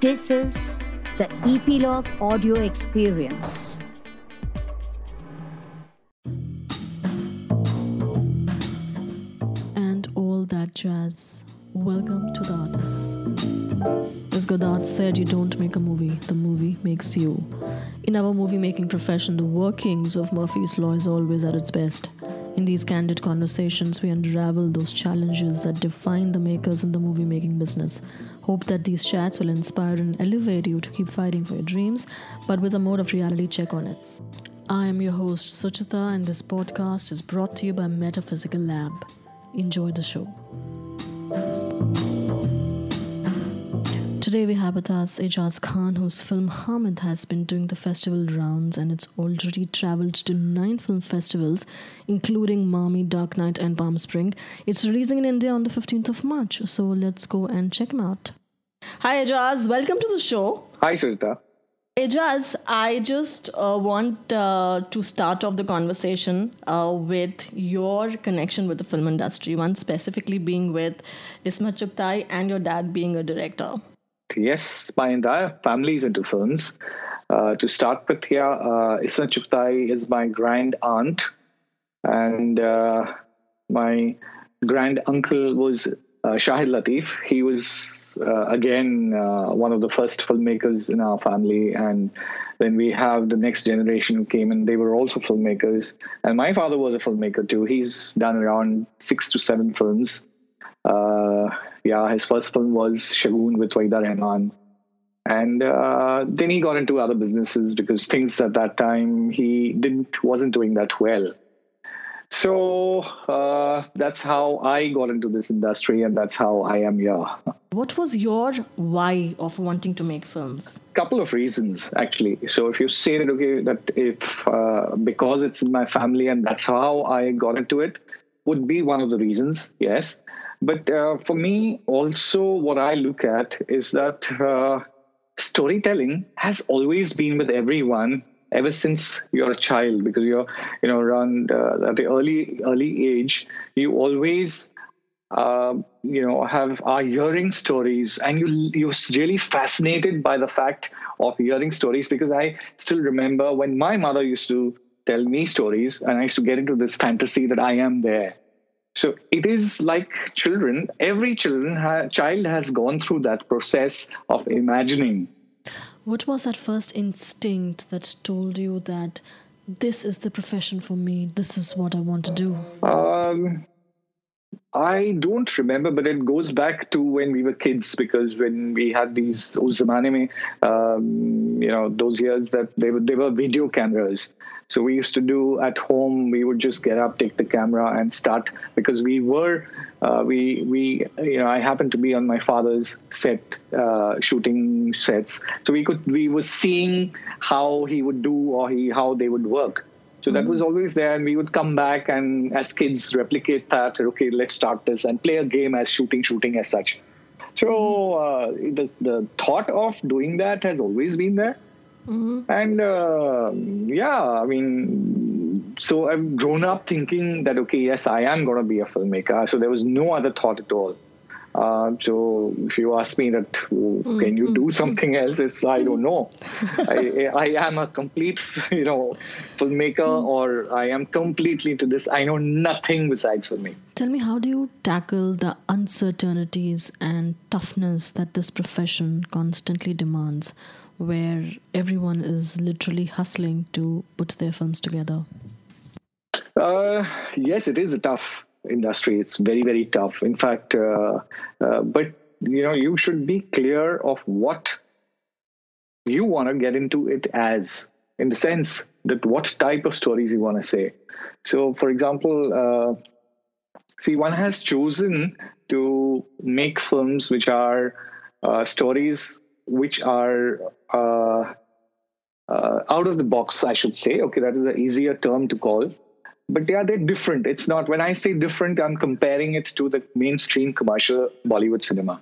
This is the Epilogue Audio Experience. and all that jazz. Welcome to the artist. As Godard said, you don't make a movie, the movie makes you. In our movie making profession, the workings of Murphy's Law is always at its best. In these candid conversations, we unravel those challenges that define the makers in the movie making business. Hope that these chats will inspire and elevate you to keep fighting for your dreams, but with a mode of reality check on it. I am your host, Suchita, and this podcast is brought to you by Metaphysical Lab. Enjoy the show. Today we have with us Aijaz Khan, whose film Hamid has been doing the festival rounds and it's already traveled to nine film festivals, including Mami, Dark Knight, and Palm Spring. It's releasing in India on the 15th of March, so let's go and check him out. Hi Aijaz, welcome to the show. Hi, Suchita. Aijaz, I just uh, want uh, to start off the conversation uh, with your connection with the film industry, one specifically being with Ismat Chughtai and your dad being a director. Yes, my entire family is into films. Uh, to start with, here, uh, Ismat Chughtai is my grand aunt, and uh, my grand uncle was uh, Shahid Latif. He was uh, again uh, one of the first filmmakers in our family, and then we have the next generation who came, and they were also filmmakers. And my father was a filmmaker too. He's done around six to seven films. Uh, yeah, his first film was Shagun with Waheeda Rehman. And uh, then he got into other businesses because things at that time he didn't wasn't doing that well. So uh, that's how I got into this industry, and that's how I am here. What was your why of wanting to make films? couple of reasons actually so if you say that okay that if uh, because it's in my family and that's how i got into it would be one of the reasons yes but uh, for me also what i look at is that uh, storytelling has always been with everyone ever since you're a child because you're you know around uh, at the early early age you always uh, you know have are hearing stories and you you're really fascinated by the fact of hearing stories because i still remember when my mother used to tell me stories and i used to get into this fantasy that i am there so it is like children every children ha- child has gone through that process of imagining What was that first instinct that told you that this is the profession for me, this is what I want to do? Um, I don't remember, but it goes back to when we were kids because when we had these those um, you know, those years that they were they were video cameras. So we used to do at home. We would just get up, take the camera, and start because we were uh, we we you know I happened to be on my father's set uh, shooting sets, so we could we were seeing how he would do or he how they would work. So that was always there, and we would come back and, as kids, replicate that. Okay, let's start this and play a game as shooting, shooting as such. So uh, the, the thought of doing that has always been there, and uh, yeah, I mean, so I've grown up thinking that okay, yes, I am going to be a filmmaker. So there was no other thought at all. Uh, so if you ask me that oh, can you do something else? It's i don't know. I, I am a complete you know filmmaker or i am completely into this. I know nothing besides filming Tell me, how do you tackle the uncertainties and toughness that this profession constantly demands, where everyone is literally hustling to put their films together? Uh, yes, it is a tough industry. It's very, very tough. In fact, uh, uh, but you know, you should be clear of what you want to get into it as, in the sense that what type of stories you want to say. So, for example, uh, see, one has chosen to make films which are uh, stories which are uh, uh, out of the box, I should say. Okay, that is an easier term to call. But yeah, they're different. It's not, when I say different, I'm comparing it to the mainstream commercial Bollywood cinema.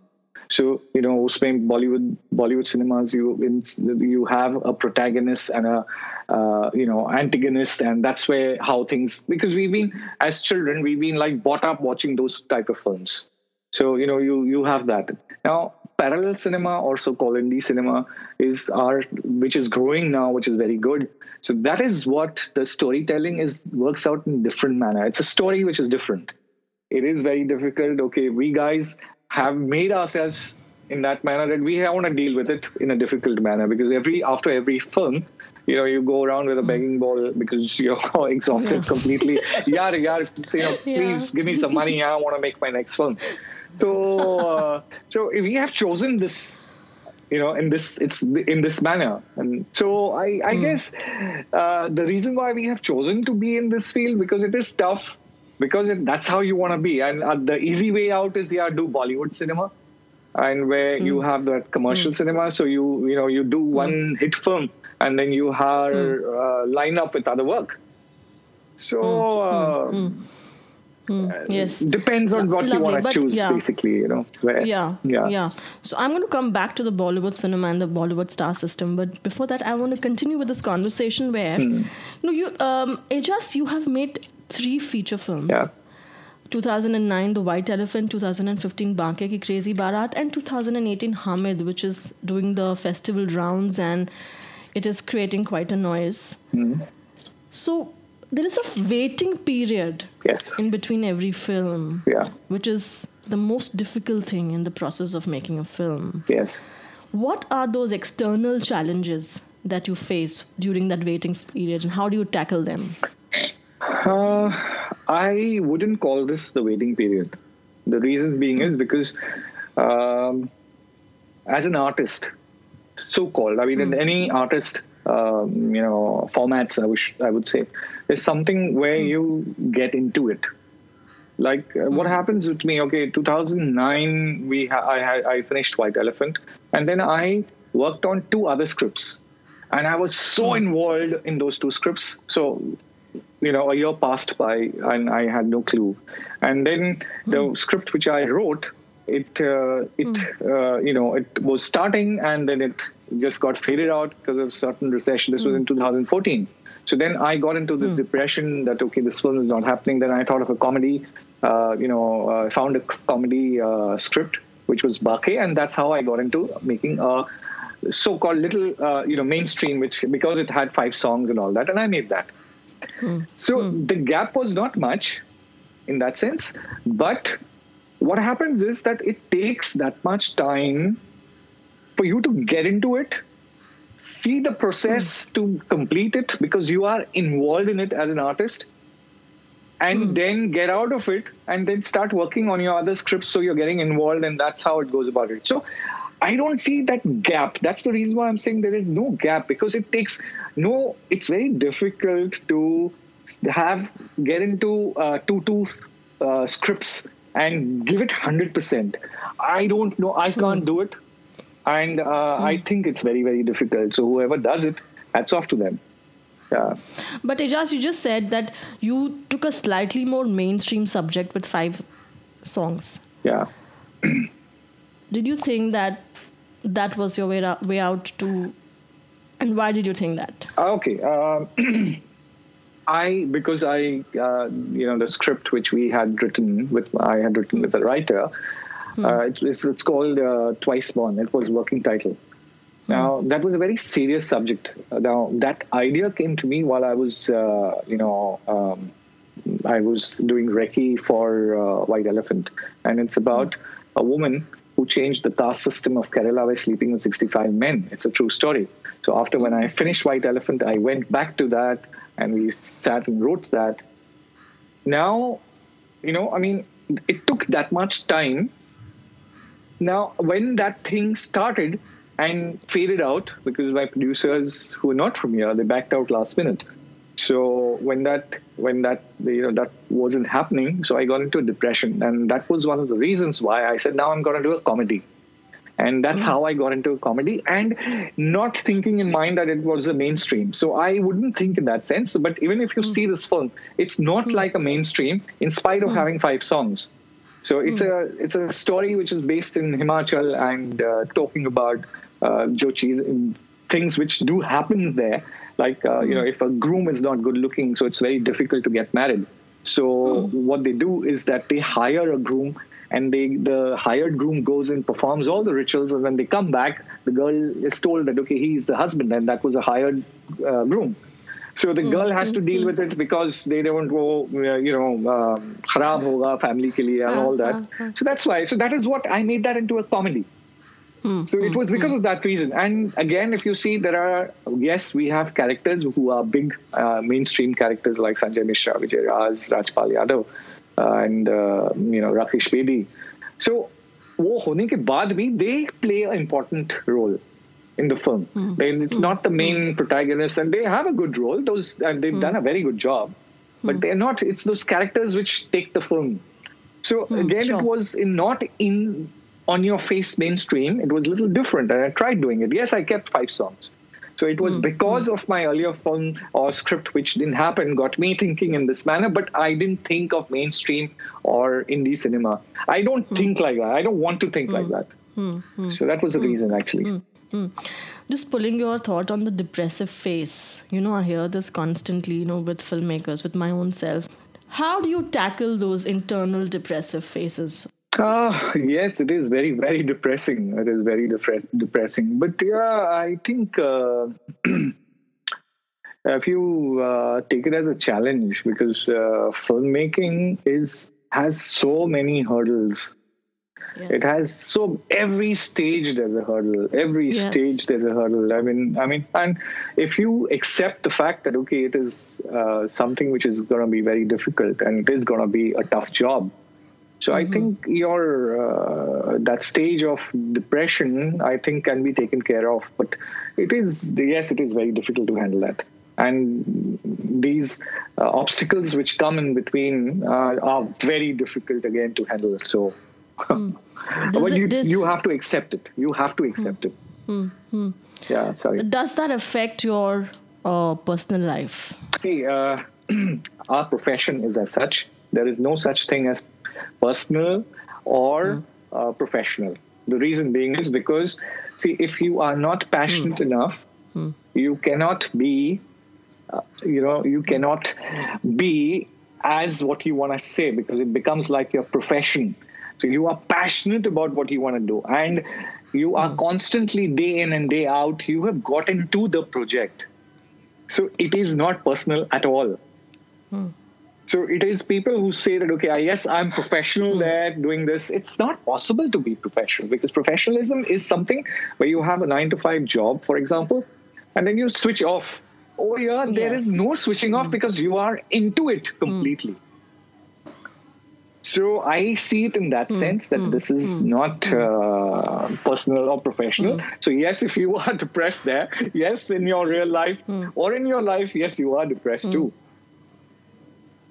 So, you know, usme Bollywood, Bollywood cinemas, you, in, you have a protagonist and a, uh, you know, antagonist. And that's where how things, because we've been, as children, we've been like brought up watching those type of films. So, you know, you, you have that. Now, parallel cinema, also called indie cinema, is our which is growing now, which is very good. So that is what the storytelling is works out in different manner. It's a story which is different. It is very difficult. Okay, we guys have made ourselves in that manner that we want to deal with it in a difficult manner because every after every film you know, you go around with a mm. begging ball because you're exhausted yeah. completely. yeah, yeah, you know, please give me some money. I want to make my next film. So, uh, so we have chosen this, you know, in this it's in this manner, and so I, I mm. guess uh, the reason why we have chosen to be in this field because it is tough, because it, that's how you want to be, and uh, the easy way out is yeah, do Bollywood cinema and where mm. you have that commercial mm. cinema so you you know you do one mm. hit film and then you are mm. uh, line up with other work. So. Mm. Yes. Depends on what Lovely, you want to choose, yeah. basically, you know. Where, yeah, yeah. Yeah. So I'm going to come back to the Bollywood cinema and the Bollywood star system. But before that, I want to continue with this conversation where, mm. you know, you, um, Aijaz, you have made three feature films. Yeah. 2009 The White Elephant, 2015 Banke Ki Crazy Barat, and 2018 Hamid, which is doing the festival rounds and it is creating quite a noise. Mm. So there is a waiting period yes. in between every film, yeah. which is the most difficult thing in the process of making a film. Yes. What are those external challenges that you face during that waiting period, and how do you tackle them? Uh, I wouldn't call this the waiting period. The reason being is because, um, as an artist, so-called. I mean, mm. any artist, um, you know, formats, I wish I would say, there's something where mm. you get into it. Like uh, mm. what hmm. happens with me? Okay, 2009, we ha- I, I finished White Elephant, and then I worked on two other scripts, and I was so hmm. involved in those two scripts. So you know, a year passed by and I had no clue. And then the script which I wrote it uh, it mm. uh, you know it was starting and then it just got faded out because of certain recession. This mm. was in hmm. 2014. So then I got into this mm. depression that okay, this film is not happening. Then I thought of a comedy. Uh, you know, uh, found a comedy uh, script which was Banke, and that's how I got into making a so-called little uh, you know mainstream, which because it had five songs and all that, and I made that. Hmm. So hmm. the gap was not much in that sense, but what happens is that it takes that much time for you to get into it see the process mm. to complete it because you are involved in it as an artist and mm. then get out of it and then start working on your other scripts so you're getting involved and that's how it goes about it so i don't see that gap that's the reason why i'm saying there is no gap because it takes no it's very difficult to have get into uh, two two uh, scripts and give it 100%. I don't know. I can't mm. do it. And uh, mm. I think it's very, very difficult. So whoever does it, hats off to them. Yeah. But Aijaz, you just said that you took a slightly more mainstream subject with five songs. Yeah. did you think that that was your way out, way out to, and why did you think that? Okay. Uh, I because I uh, you know the script which we had written with I had written with a writer. Hmm. Uh, it's, it's called uh, Twice Born. It was working title. Hmm. Now that was a very serious subject. Now that idea came to me while I was uh, you know um, I was doing recce for uh, White Elephant, and it's about hmm. a woman who changed the caste system of Kerala by sleeping with 65 men. It's a true story. So after when I finished White Elephant, I went back to that and we sat and wrote that. Now, you know, I mean, it took that much time. Now, when that thing started and faded out, because my producers who were not from here, they backed out last minute. So when that when that you know that wasn't happening, so I got into a depression, and that was one of the reasons why I said now I'm going to do a comedy and that's mm-hmm. how i got into comedy and not thinking in mind that it was a mainstream so i wouldn't think in that sense but even if you mm-hmm. see this film it's not mm-hmm. like a mainstream in spite of having five songs so it's a it's a story which is based in himachal and uh, talking about uh, jochis things which do happen there. Like uh, you know if a groom is not good looking so it's very difficult to get married. So what they do is that they hire a groom and they the hired groom goes and performs all the rituals, and when they come back, the girl is told that okay, he's the husband, and that was a hired uh, groom so the hmm, girl has to hmm, deal hmm. with it because they don't go, uh, you know, uh, hoga family ke liye and ah, all that. Ah, ah. So that's why. So that is what I made that into a comedy. So it was because of that reason. And again, if you see, there are yes, we have characters who are big uh, mainstream characters like Sanjay Mishra, Vijay Raaz, Rajpal Yadav, uh, and uh, you know Rakesh Bedi. So वो होने के बाद भी they play a important in the film. Hmm. Then it's hmm. not the main hmm. protagonist, and they have a good role. Those and they've done a very good job, but they're not. It's those characters which take the film. So again, sure. it was in not in on your face mainstream. It was a little different, and I tried doing it. Yes, I kept five songs. So it was because of my earlier film or script, which didn't happen, got me thinking in this manner. But I didn't think of mainstream or indie cinema. I don't think like that. I don't want to think like that. So that was the reason, actually. Just pulling your thought on the depressive face. You know, I hear this constantly, you know, with filmmakers, with my own self. How do you tackle those internal depressive phases? Ah, yes, it is very, very depressing. It is very depre- depressing. But yeah, I think uh, if you uh, take it as a challenge, because uh, filmmaking is has so many hurdles. Yes. It has so every stage there's a hurdle. Every Yes. stage there's a hurdle. I mean, I mean, and if you accept the fact that okay, it is uh, something which is going to be very difficult and it is going to be a tough job. So I think your uh, that stage of depression, I think, can be taken care of. But it is yes, it is very difficult to handle that. And these uh, obstacles which come in between uh, are very difficult again to handle. So, it- you you have to accept it. You have to accept it. Yeah, sorry. Does that affect your uh, personal life? See, uh, our profession is as such. There is no such thing as personal or uh, professional. The reason being is because, see, if you are not passionate enough, you cannot be, uh, you know, you cannot be as what you want to say because it becomes like your profession. So you are passionate about what you want to do, and you are hmm. constantly day in and day out. You have gotten to the project. So it is not personal at all. Hmm. So it is people who say that, okay, yes, I'm professional hmm. there doing this. It's not possible to be professional because professionalism is something where you have a nine to five job, for example, and then you switch off. Oh, yeah, there is no switching off because you are into it completely. So I see it in that hmm. sense that hmm. this is hmm. not uh, personal or professional. So yes, if you are depressed there, yes, in your real life or in your life, yes, you are depressed too.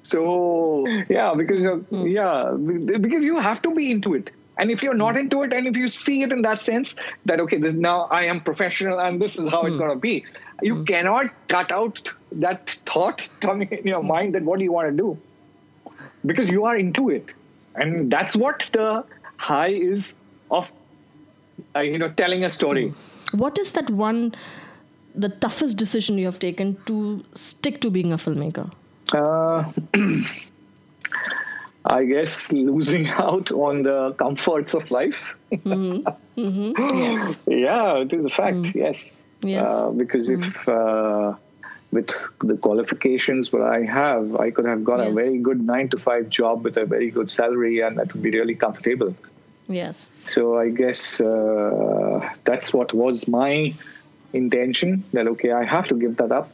So yeah, because yeah, because you have to be into it. And if you're not into it, and if you see it in that sense that okay, this now I am professional and this is how it's gonna be, you cannot cut out that thought coming in your mind that what do you want to do because you are into it. And that's what the high is of uh, you know telling a story. What is that one, the toughest decision you have taken to stick to being a filmmaker? uh, i guess losing out on the comforts of life. Yes. yeah it is a fact. Yes. Yes. uh, because if uh, with the qualifications what i have i could have got a very good 9 to 5 job with a very good salary and that would be really comfortable Yes. So I guess uh, that's what was my intention. That okay, I have to give that up.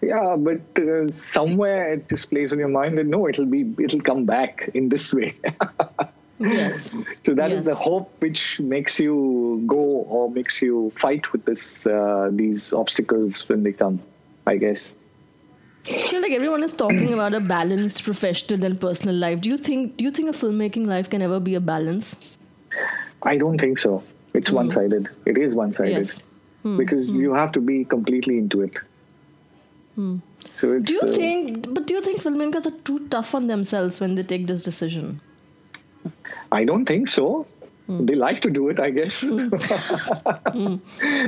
Yeah, but uh, somewhere it just plays on your mind that no, it'll be it'll come back in this way. Yes. so that is Yes. the hope which makes you go or makes you fight with this uh, these obstacles when they come. I guess. Know, like everyone is talking about a balanced professional and personal life. Do you think do you think a filmmaking life can ever be a balance? I don't think so. It's one sided. It is one sided Yes. Hmm. because you have to be completely into it. So it's, Do you uh, think but do you think filmmakers are too tough on themselves when they take this decision? I don't think so hmm. they like to do it, I guess. Hmm. Hmm.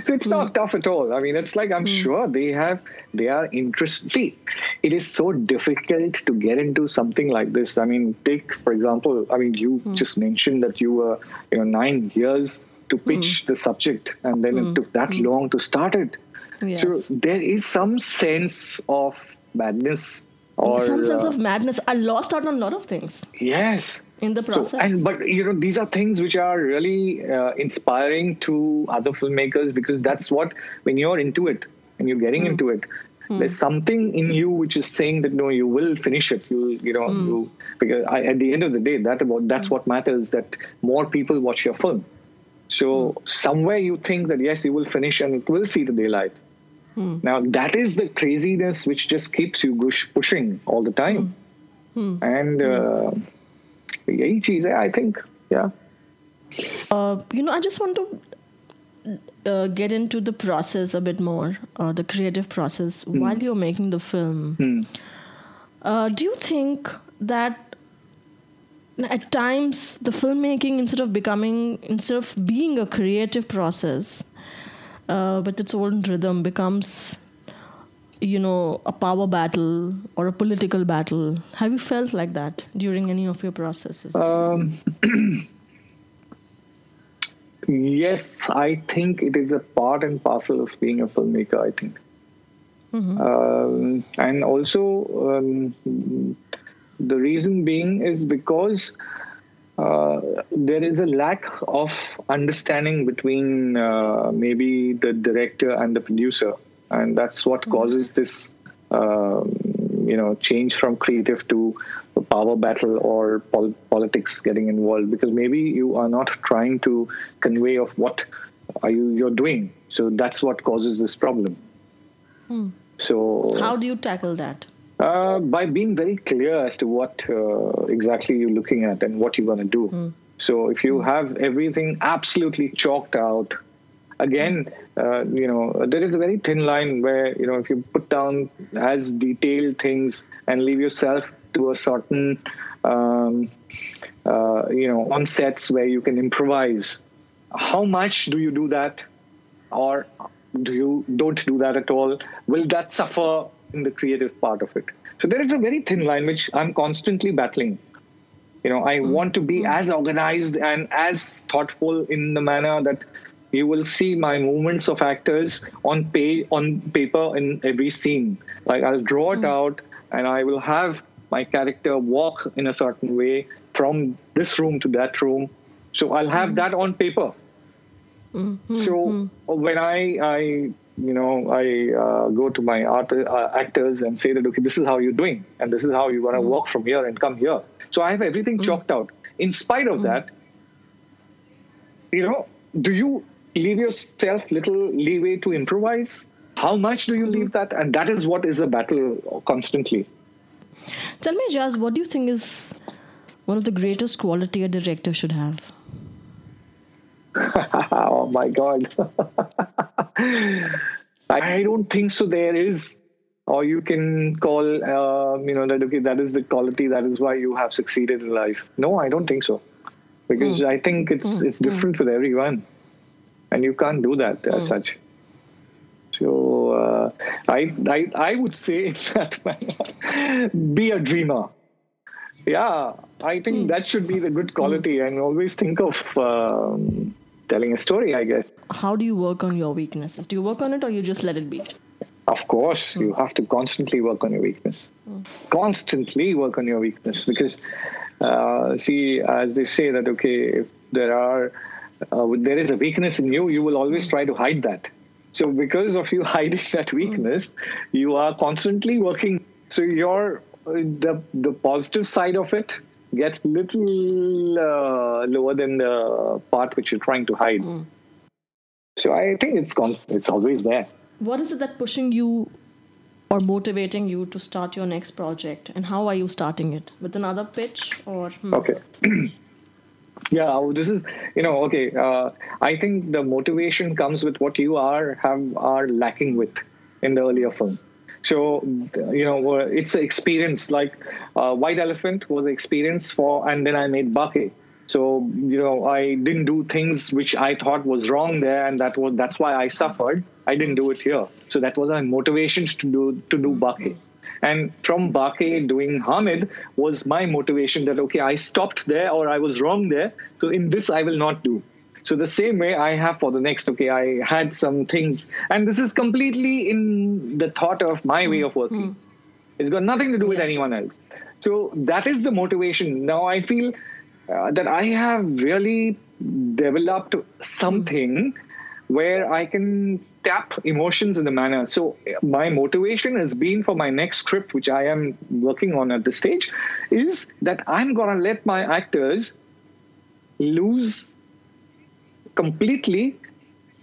so it's not tough at all. I mean, it's like I'm sure they have, they are interested. See, it is so difficult to get into something like this. I mean, take for example. I mean, you just mentioned that you were, you know, nine years to pitch the subject, and then it took that long to start it. Yes. So there is some sense of madness or Some sense uh, of madness. I lost out on a lot of things. Yes. In the so, process. and but you know these are things which are really uh, inspiring to other filmmakers because that's what when you're into it and you're getting hmm. into it hmm. there's something in you which is saying that no you will finish it. You you know hmm. you because I, at the end of the day that about that's what matters that more people watch your film. So somewhere you think that yes you will finish and it will see the daylight now that is the craziness which just keeps you gush, pushing all the time and uh, यही चीज है I think या Uh, you know, I just want to uh, get into the process a bit more, uh, the creative process while you're making the film. Uh, do you think that at times the filmmaking, instead of becoming, instead of being a creative process, uh, with its own rhythm, becomes you know a power battle or a political battle. Have you felt like that during any of your processes? Um, yes, I think it is a part and parcel of being a filmmaker. I think, um, and also um, the reason being is because uh, there is a lack of understanding between uh, maybe the director and the producer, and that's what causes this, um, you know, change from creative to power battle or pol- politics getting involved. Because maybe you are not trying to convey of what are you you're doing, so that's what causes this problem. So how do you tackle that uh, by being very clear as to what uh, exactly you're looking at and what you're going to do. So if you have everything absolutely chalked out, again, uh, you know, there is a very thin line where, you know, if you put down as detailed things and leave yourself to a certain, um, uh, you know, on sets where you can improvise, how much do you do that? Or do you don't do that at all? Will that suffer in the creative part of it? So there is a very thin line which I'm constantly battling. You know, I hmm. want to be hmm. as organized and as thoughtful in the manner that you will see my movements of actors on pay on paper in every scene. Like I'll draw it hmm. out and I will have my character walk in a certain way from this room to that room. So I'll have that on paper. So when I, I, you know, I uh, go to my art, uh, actors and say that okay, this is how you're doing, and this is how you want to walk from here and come here. So I have everything chalked out. In spite of that, you know, do you leave yourself little leeway to improvise? How much do you leave that? And that is what is a battle constantly. Tell me, Jazz, what do you think is one of the greatest quality a director should have? oh my god i don't think so. There is or you can call um, you know that okay that is the quality that is why you have succeeded in life. No i don't think so. Because i think it's it's different with everyone. And you can't do that as such. So uh, I, I i would say that be a dreamer. Yeah i think that should be the good quality. And always think of um, telling a story i guess How do you work on your weaknesses? Do you work on it or you just let it be? Of course, you have to constantly work on your weakness. Constantly work on your weakness because, uh, see, as they say that okay, if there are, uh, there is a weakness in you, you will always try to hide that. So because of you hiding that weakness, you are constantly working. So your uh, the the positive side of it gets little uh, lower than the part which you're trying to hide. So I think it's con- it's always there. What is it that pushing you or motivating you to start your next project? And how are you starting it? With another pitch or hmm, Okay. yeah, oh, this is you know okay. Uh, I think the motivation comes with what you are have are lacking with in the earlier film. So you know uh, it's an experience. Like uh, White Elephant was an experience for, and then I made Banke. So you know, I didn't do things which I thought was wrong there, and that was that's why I suffered. I didn't do it here. So that was a motivation to do to do Banke. And from Banke doing Hamid was my motivation that okay, I stopped there or I was wrong there. So in this I will not do. So the same way I have for the next, okay, I had some things, and this is completely in the thought of my way of working. It's got nothing to do with anyone else. So that is the motivation. Now I feel uh, that I have really developed something where I can tap emotions in the manner. So my motivation has been for my next script, which I am working on at this stage, is that I'm gonna let my actors lose completely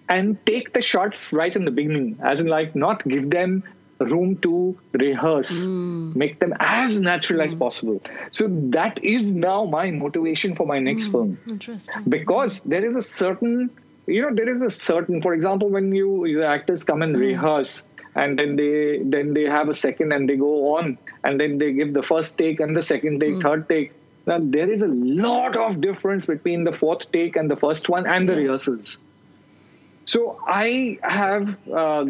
and take the shots right in the beginning, as in like not give them room to rehearse, hmm. make them as natural as hmm. possible. So that is now my motivation for my next hmm. film. Interesting. because there is a certain you know there is a certain for example when you the actors come and rehearse and then they then they have a second and they go on and then they give the first take and the second take third take now there is a lot of difference between the fourth take and the first one and the rehearsals so I have uh,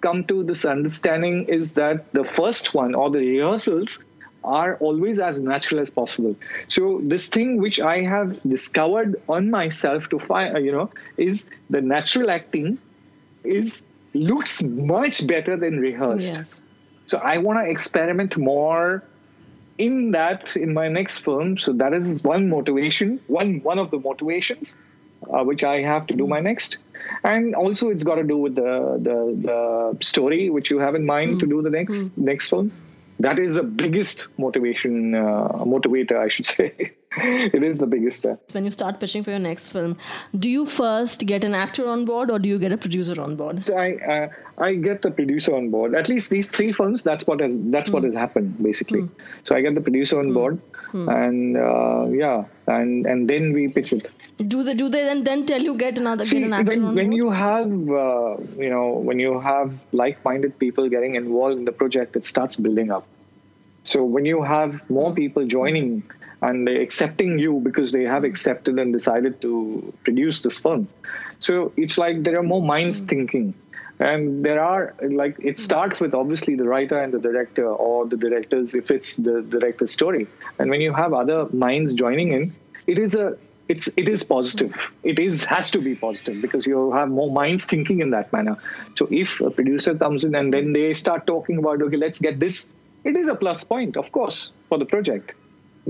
come to this understanding is that the first one or the rehearsals are always as natural as possible. So this thing which I have discovered on myself to find, you know, is the natural acting is looks much better than rehearsed. Yes. So I want to experiment more in that in my next film. So that is one motivation, one one of the motivations uh, which I have to do my next, and also it's got to do with the the, the story which you have in mind to do the next next film. That is the biggest motivation uh, motivator, I should say. it is the biggest. Uh, When you start pitching for your next film, do you first get an actor on board or do you get a producer on board? I uh, I get the producer on board. At least these three films, that's what has that's what has happened basically. So I get the producer on board, and uh, yeah, and and then we pitch it. Do they do they then then tell you get another See, get an actor when on when board? you have uh, you know when you have like-minded people getting involved in the project, it starts building up. So when you have more people joining and accepting you because they have accepted and decided to produce this film, so it's like there are more minds hmm. thinking. And there are like it hmm. starts with obviously the writer and the director or the directors if it's the director's story. And when you have other minds joining in, it is a it's it is positive. It is has to be positive because you have more minds thinking in that manner. So if a producer comes in and then they start talking about okay, let's get this, it is a plus point, of course, for the project.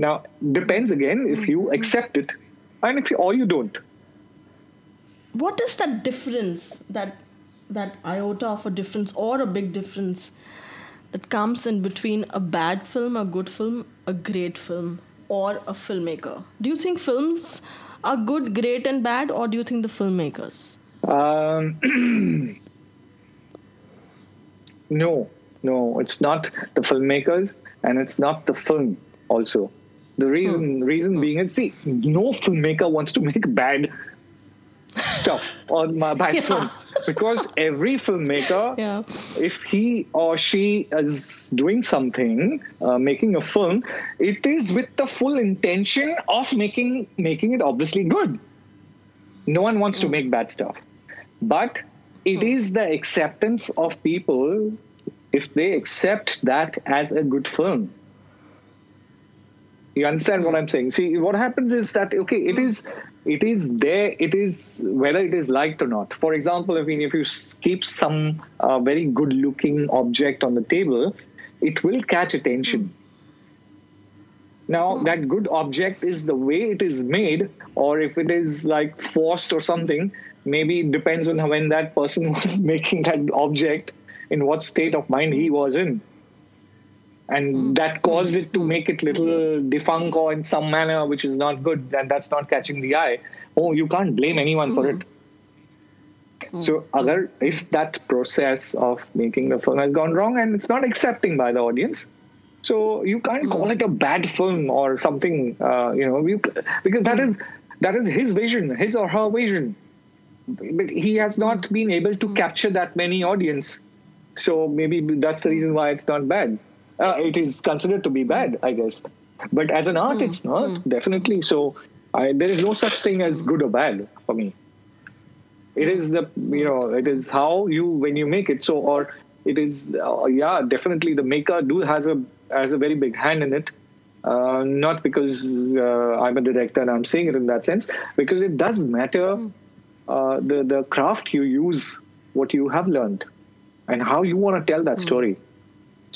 Now depends again if you accept it, and if you, or you don't. what is that difference that that iota of a difference or a big difference that comes in between a bad film a good film a great film or a filmmaker do you think films are good great and bad or do you think the filmmakers Um, no, no, it's not the filmmakers, and it's not the film. Also, the reason hmm. reason hmm. being is see, no filmmaker wants to make bad stuff on my bad Yeah. film. Because every filmmaker yeah. if he or she is doing something, uh, making a film, it is with the full intention of making making it obviously good. No one wants to hmm. make bad stuff, but it is the acceptance of people if they accept that as a good film. You understand what I'm saying? See, what happens is that okay, it is, it is there. It is whether it is liked or not. For example, I mean, if you keep some uh, very good-looking object on the table, it will catch attention. Now, that good object is the way it is made, or if it is like forced or something. Maybe it depends on when that person was making that object, in what state of mind he was in and hmm. that caused it to hmm. make it little defunct or in some manner which is not good and that's not catching the eye. Oh you can't blame anyone for hmm. it. So agar if that process of making the film has gone wrong and it's not accepting by the audience so you can't call it a bad film or something uh, you know you, because that is that is his vision his or her vision. But he has not been able to capture that many audience. So maybe that's the reason why it's not bad uh, it is considered to be bad i guess but as an art it's not definitely so I, there is no such thing as good or bad for me. It is the you know it is how you when you make it. So or it is uh, yeah definitely the maker do has a has a very big hand in it. Uh, not because uh, I'm a director and I'm saying it in that sense, because it does matter uh, the the craft you use, what you have learned, and how you want to tell that story.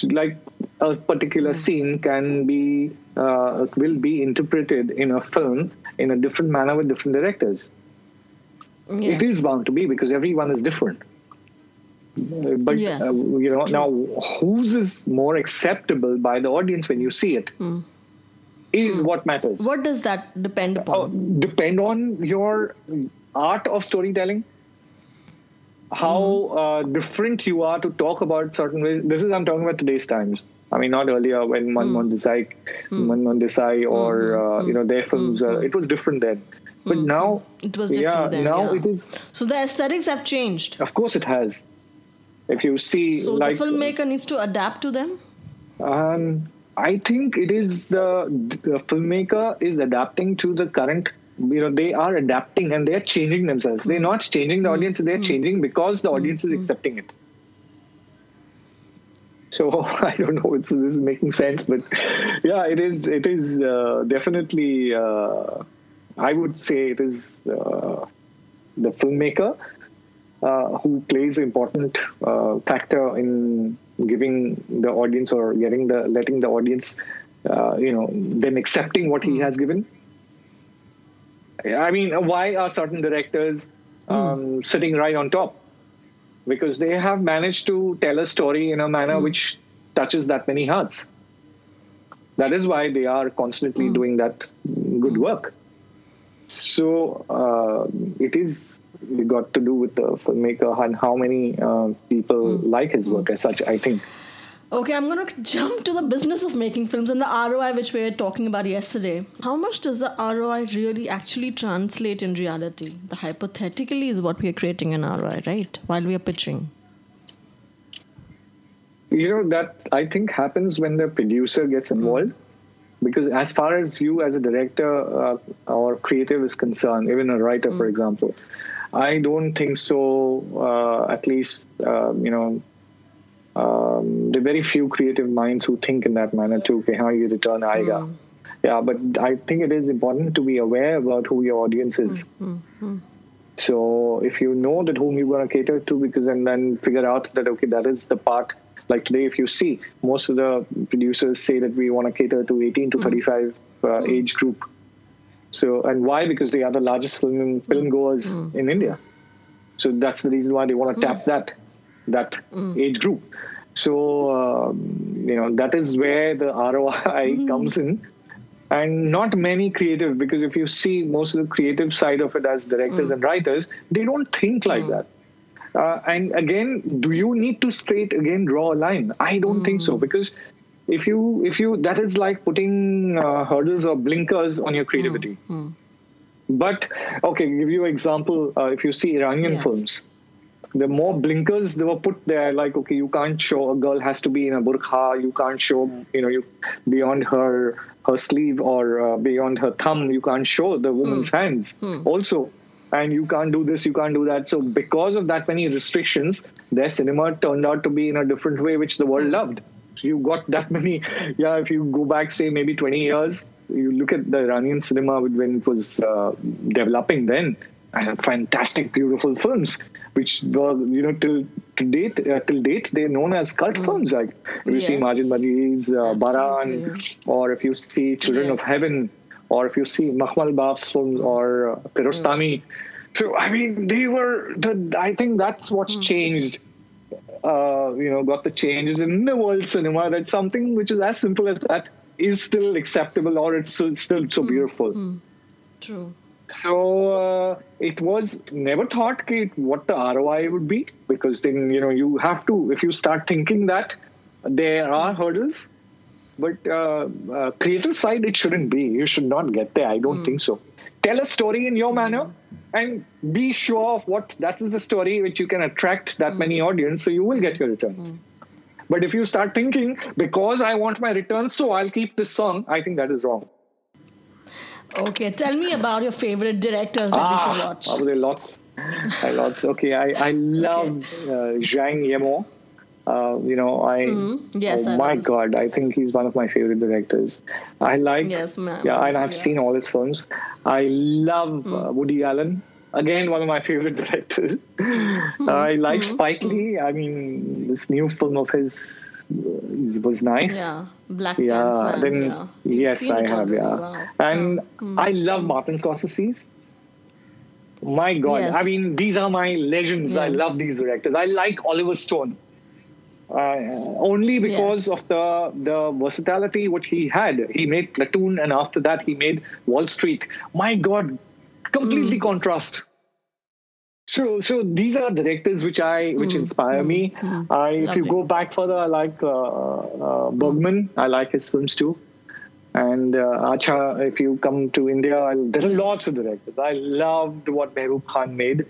Like a particular scene can be uh, will be interpreted in a film in a different manner with different directors. Yes. It is bound to be because everyone is different. Uh, But Yes. uh, you know now, whose is more acceptable by the audience when you see it is what matters. What does that depend upon? Oh, depend on your art of storytelling how uh, different you are to talk about certain ways. This is i'm talking about today's times. I mean not earlier when manmohan desai manmohan desai or uh, you know their films uh, it was different then. But now It was different yeah then, now yeah. it is So the aesthetics have changed. of course it has. If you see So like the filmmaker needs to adapt to them. Um, I think it is the, the filmmaker is adapting to the current. You know, they are adapting and they are changing themselves. They're not changing the audience; they're changing because the audience is accepting it. So I don't know if this is making sense, but yeah, it is. It is uh, definitely. Uh, I would say it is uh, the filmmaker uh, who plays an important uh, factor in giving the audience or getting the letting the audience, uh, you know, them accepting what he has given. I mean, why are certain directors um, sitting right on top? Because they have managed to tell a story in a manner which touches that many hearts. That is why they are constantly doing that good work. So uh, it is got to do with the filmmaker and how many uh, people like his work as such. I think. Okay, I'm going to jump to the business of making films and the ROI, which we were talking about yesterday. How much does the ROI really actually translate in reality? The hypothetically is what we are creating an ROI, right? While we are pitching. You know that I think happens when the producer gets involved. Because as far as you as a director uh, or creative is concerned, even a writer, for example, I don't think so. Uh, at least um, you know, um, there are very few creative minds who think in that manner too. Okay, how you return aega. Hmm. Yeah, but I think it is important to be aware about who your audience is. Hmm, hmm, so if you know that whom you're going to cater to, because and then figure out that okay, that is the part. Like today, if you see, most of the producers say that we want to cater to 18 to 35 uh, age group. So and why? Because they are the largest film film goers in India. So that's the reason why they want to tap that that age group. So um, you know that is where the ROI comes in, and not many creative because if you see most of the creative side of it as directors and writers, they don't think like that. Uh, and again, do you need to straight again draw a line? I don't think so because if you if you that is like putting uh, hurdles or blinkers on your creativity. But okay, give you an example. Uh, if you see Iranian Yes. films, the more blinkers they were put there, like okay, you can't show a girl has to be in a burqa. You can't show you know you beyond her her sleeve or uh, beyond her thumb. You can't show the woman's hands also. And you can't do this, you can't do that. So because of that many restrictions, their cinema turned out to be in a different way, which the world loved. You got that many. Yeah, if you go back, say maybe 20 years, you look at the Iranian cinema when it was uh, developing then, and fantastic, beautiful films, which were you know till to date uh, till date they're known as cult films. Like if you see Yes. Majid Majidi's uh, Baran, or if you see Children of Heaven, or if you see Makhmalbaf's films or uh, Kiarostami. So I mean, they were the. I think that's what's changed uh, you know, got the changes in the world cinema that something which is as simple as that is still acceptable or it's still, still so beautiful. True. So uh, it was never thought what the ROI would be because then, you know, you have to, if you start thinking that there are hurdles, but uh, uh, creative side, it shouldn't be. You should not get there. I don't think so. Tell a story in your manner and be sure of what that is the story which you can attract that many audience, so you will get your return. But if you start thinking because I want my return, so I'll keep this song, I think that is wrong. Okay, tell me about your favorite directors that we should watch. Oh, there are lots. Lots. Okay, I I love uh, Zhang Yimou. Uh, you know, I Mm-hmm. Yes, oh I my was. God, I think he's one of my favorite directors. I like Yes, ma'am. yeah, and I've Yeah. seen all his films. I love uh, Mm. Woody Allen. Again, one of my favorite directors. Mm-hmm. I like Spike Lee. I mean, this new film of his uh, was nice. Yeah, Black Yeah, then yeah. Yes, I have. already, Yeah, wow. and I love Martin Scorsese. My God, Yes. I mean, these are my legends. I love these directors. I like Oliver Stone. Uh, only because Yes. of the the versatility what he had. He made Platoon, and after that he made Wall Street. My God, completely Mm. contrast. So, so these are directors which I which inspire me. I, if you go back further, I like uh, uh, Bergman. I like his films too. And uh, Acha, if you come to India, I, there are lots of directors. I loved what Mehboob Khan made.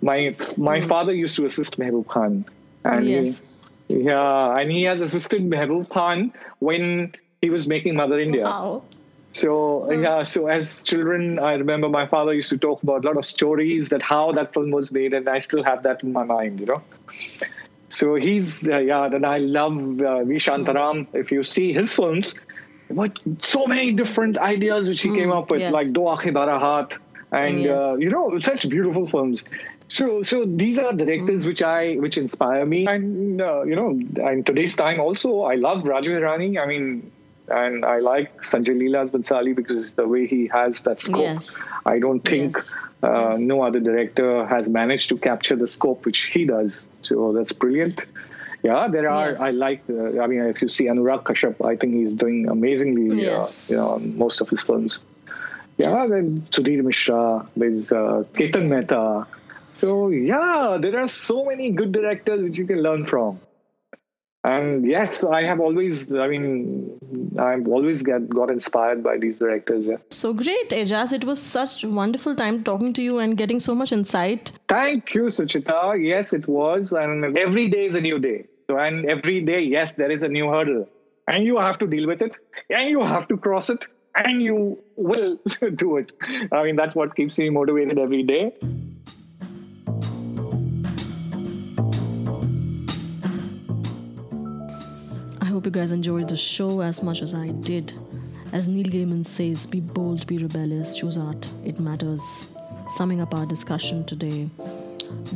My my father used to assist Mehboob Khan, and he- Yes. yeah, and he has assisted Mehboob Khan when he was making Mother India. Wow. So yeah, so as children, I remember my father used to talk about a lot of stories that how that film was made, and I still have that in my mind, you know. So he's uh, yeah, and I love uh, V Shantaram. If you see his films, what so many different ideas which he came up with, yes. like Do Aakhe Bara Haath, and Yes. uh, you know, such beautiful films. So, so these are directors which I which inspire me, and uh, you know, in today's time also, I love Raju Hirani. I mean, and I like Sanjay Leela's Bhansali because the way he has that scope. Yes. I don't think Yes. uh, no other director has managed to capture the scope which he does. So that's brilliant. Yeah, there are. Yes. I like. Uh, I mean, if you see Anurag Kashyap, I think he's doing amazingly. Yes. Uh, you know, most of his films. Yeah, then Sudhir Mishra, there's uh, Ketan Mehta. So yeah, there are so many good directors which you can learn from. And yes, I have always. I mean, I've always get got inspired by these directors. Yeah. So great, Aijaz It was such a wonderful time talking to you and getting so much insight. Thank you, Suchita. Yes, it was. And every day is a new day. So, and every day, yes, there is a new hurdle. And you have to deal with it. And you have to cross it. And you will do it. I mean, that's what keeps me motivated every day. Hope you guys enjoyed the show as much as I did. As Neil Gaiman says, be bold, be rebellious, choose art, it matters. Summing up our discussion today,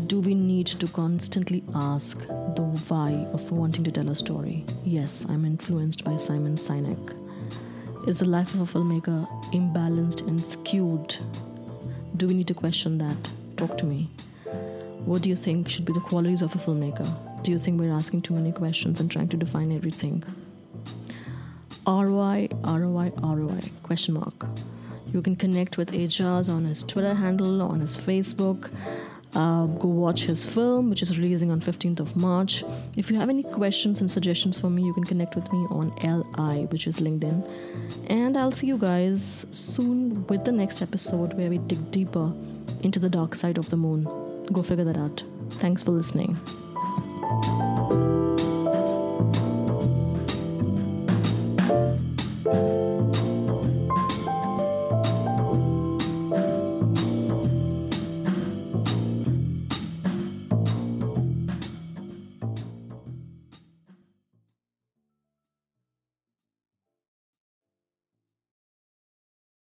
do we need to constantly ask the why of wanting to tell a story? Yes, I'm influenced by Simon Sinek. Is the life of a filmmaker imbalanced and skewed? Do we need to question that? Talk to me. What do you think should be the qualities of a filmmaker? Do you think we're asking too many questions and trying to define everything? ROI, ROI, ROI, question mark. You can connect with Aijaz on his Twitter handle, on his Facebook. Um, go watch his film, which is releasing on 15th of March. If you have any questions and suggestions for me, you can connect with me on LI, which is LinkedIn. And I'll see you guys soon with the next episode where we dig deeper into the dark side of the moon. Go figure that out. Thanks for listening.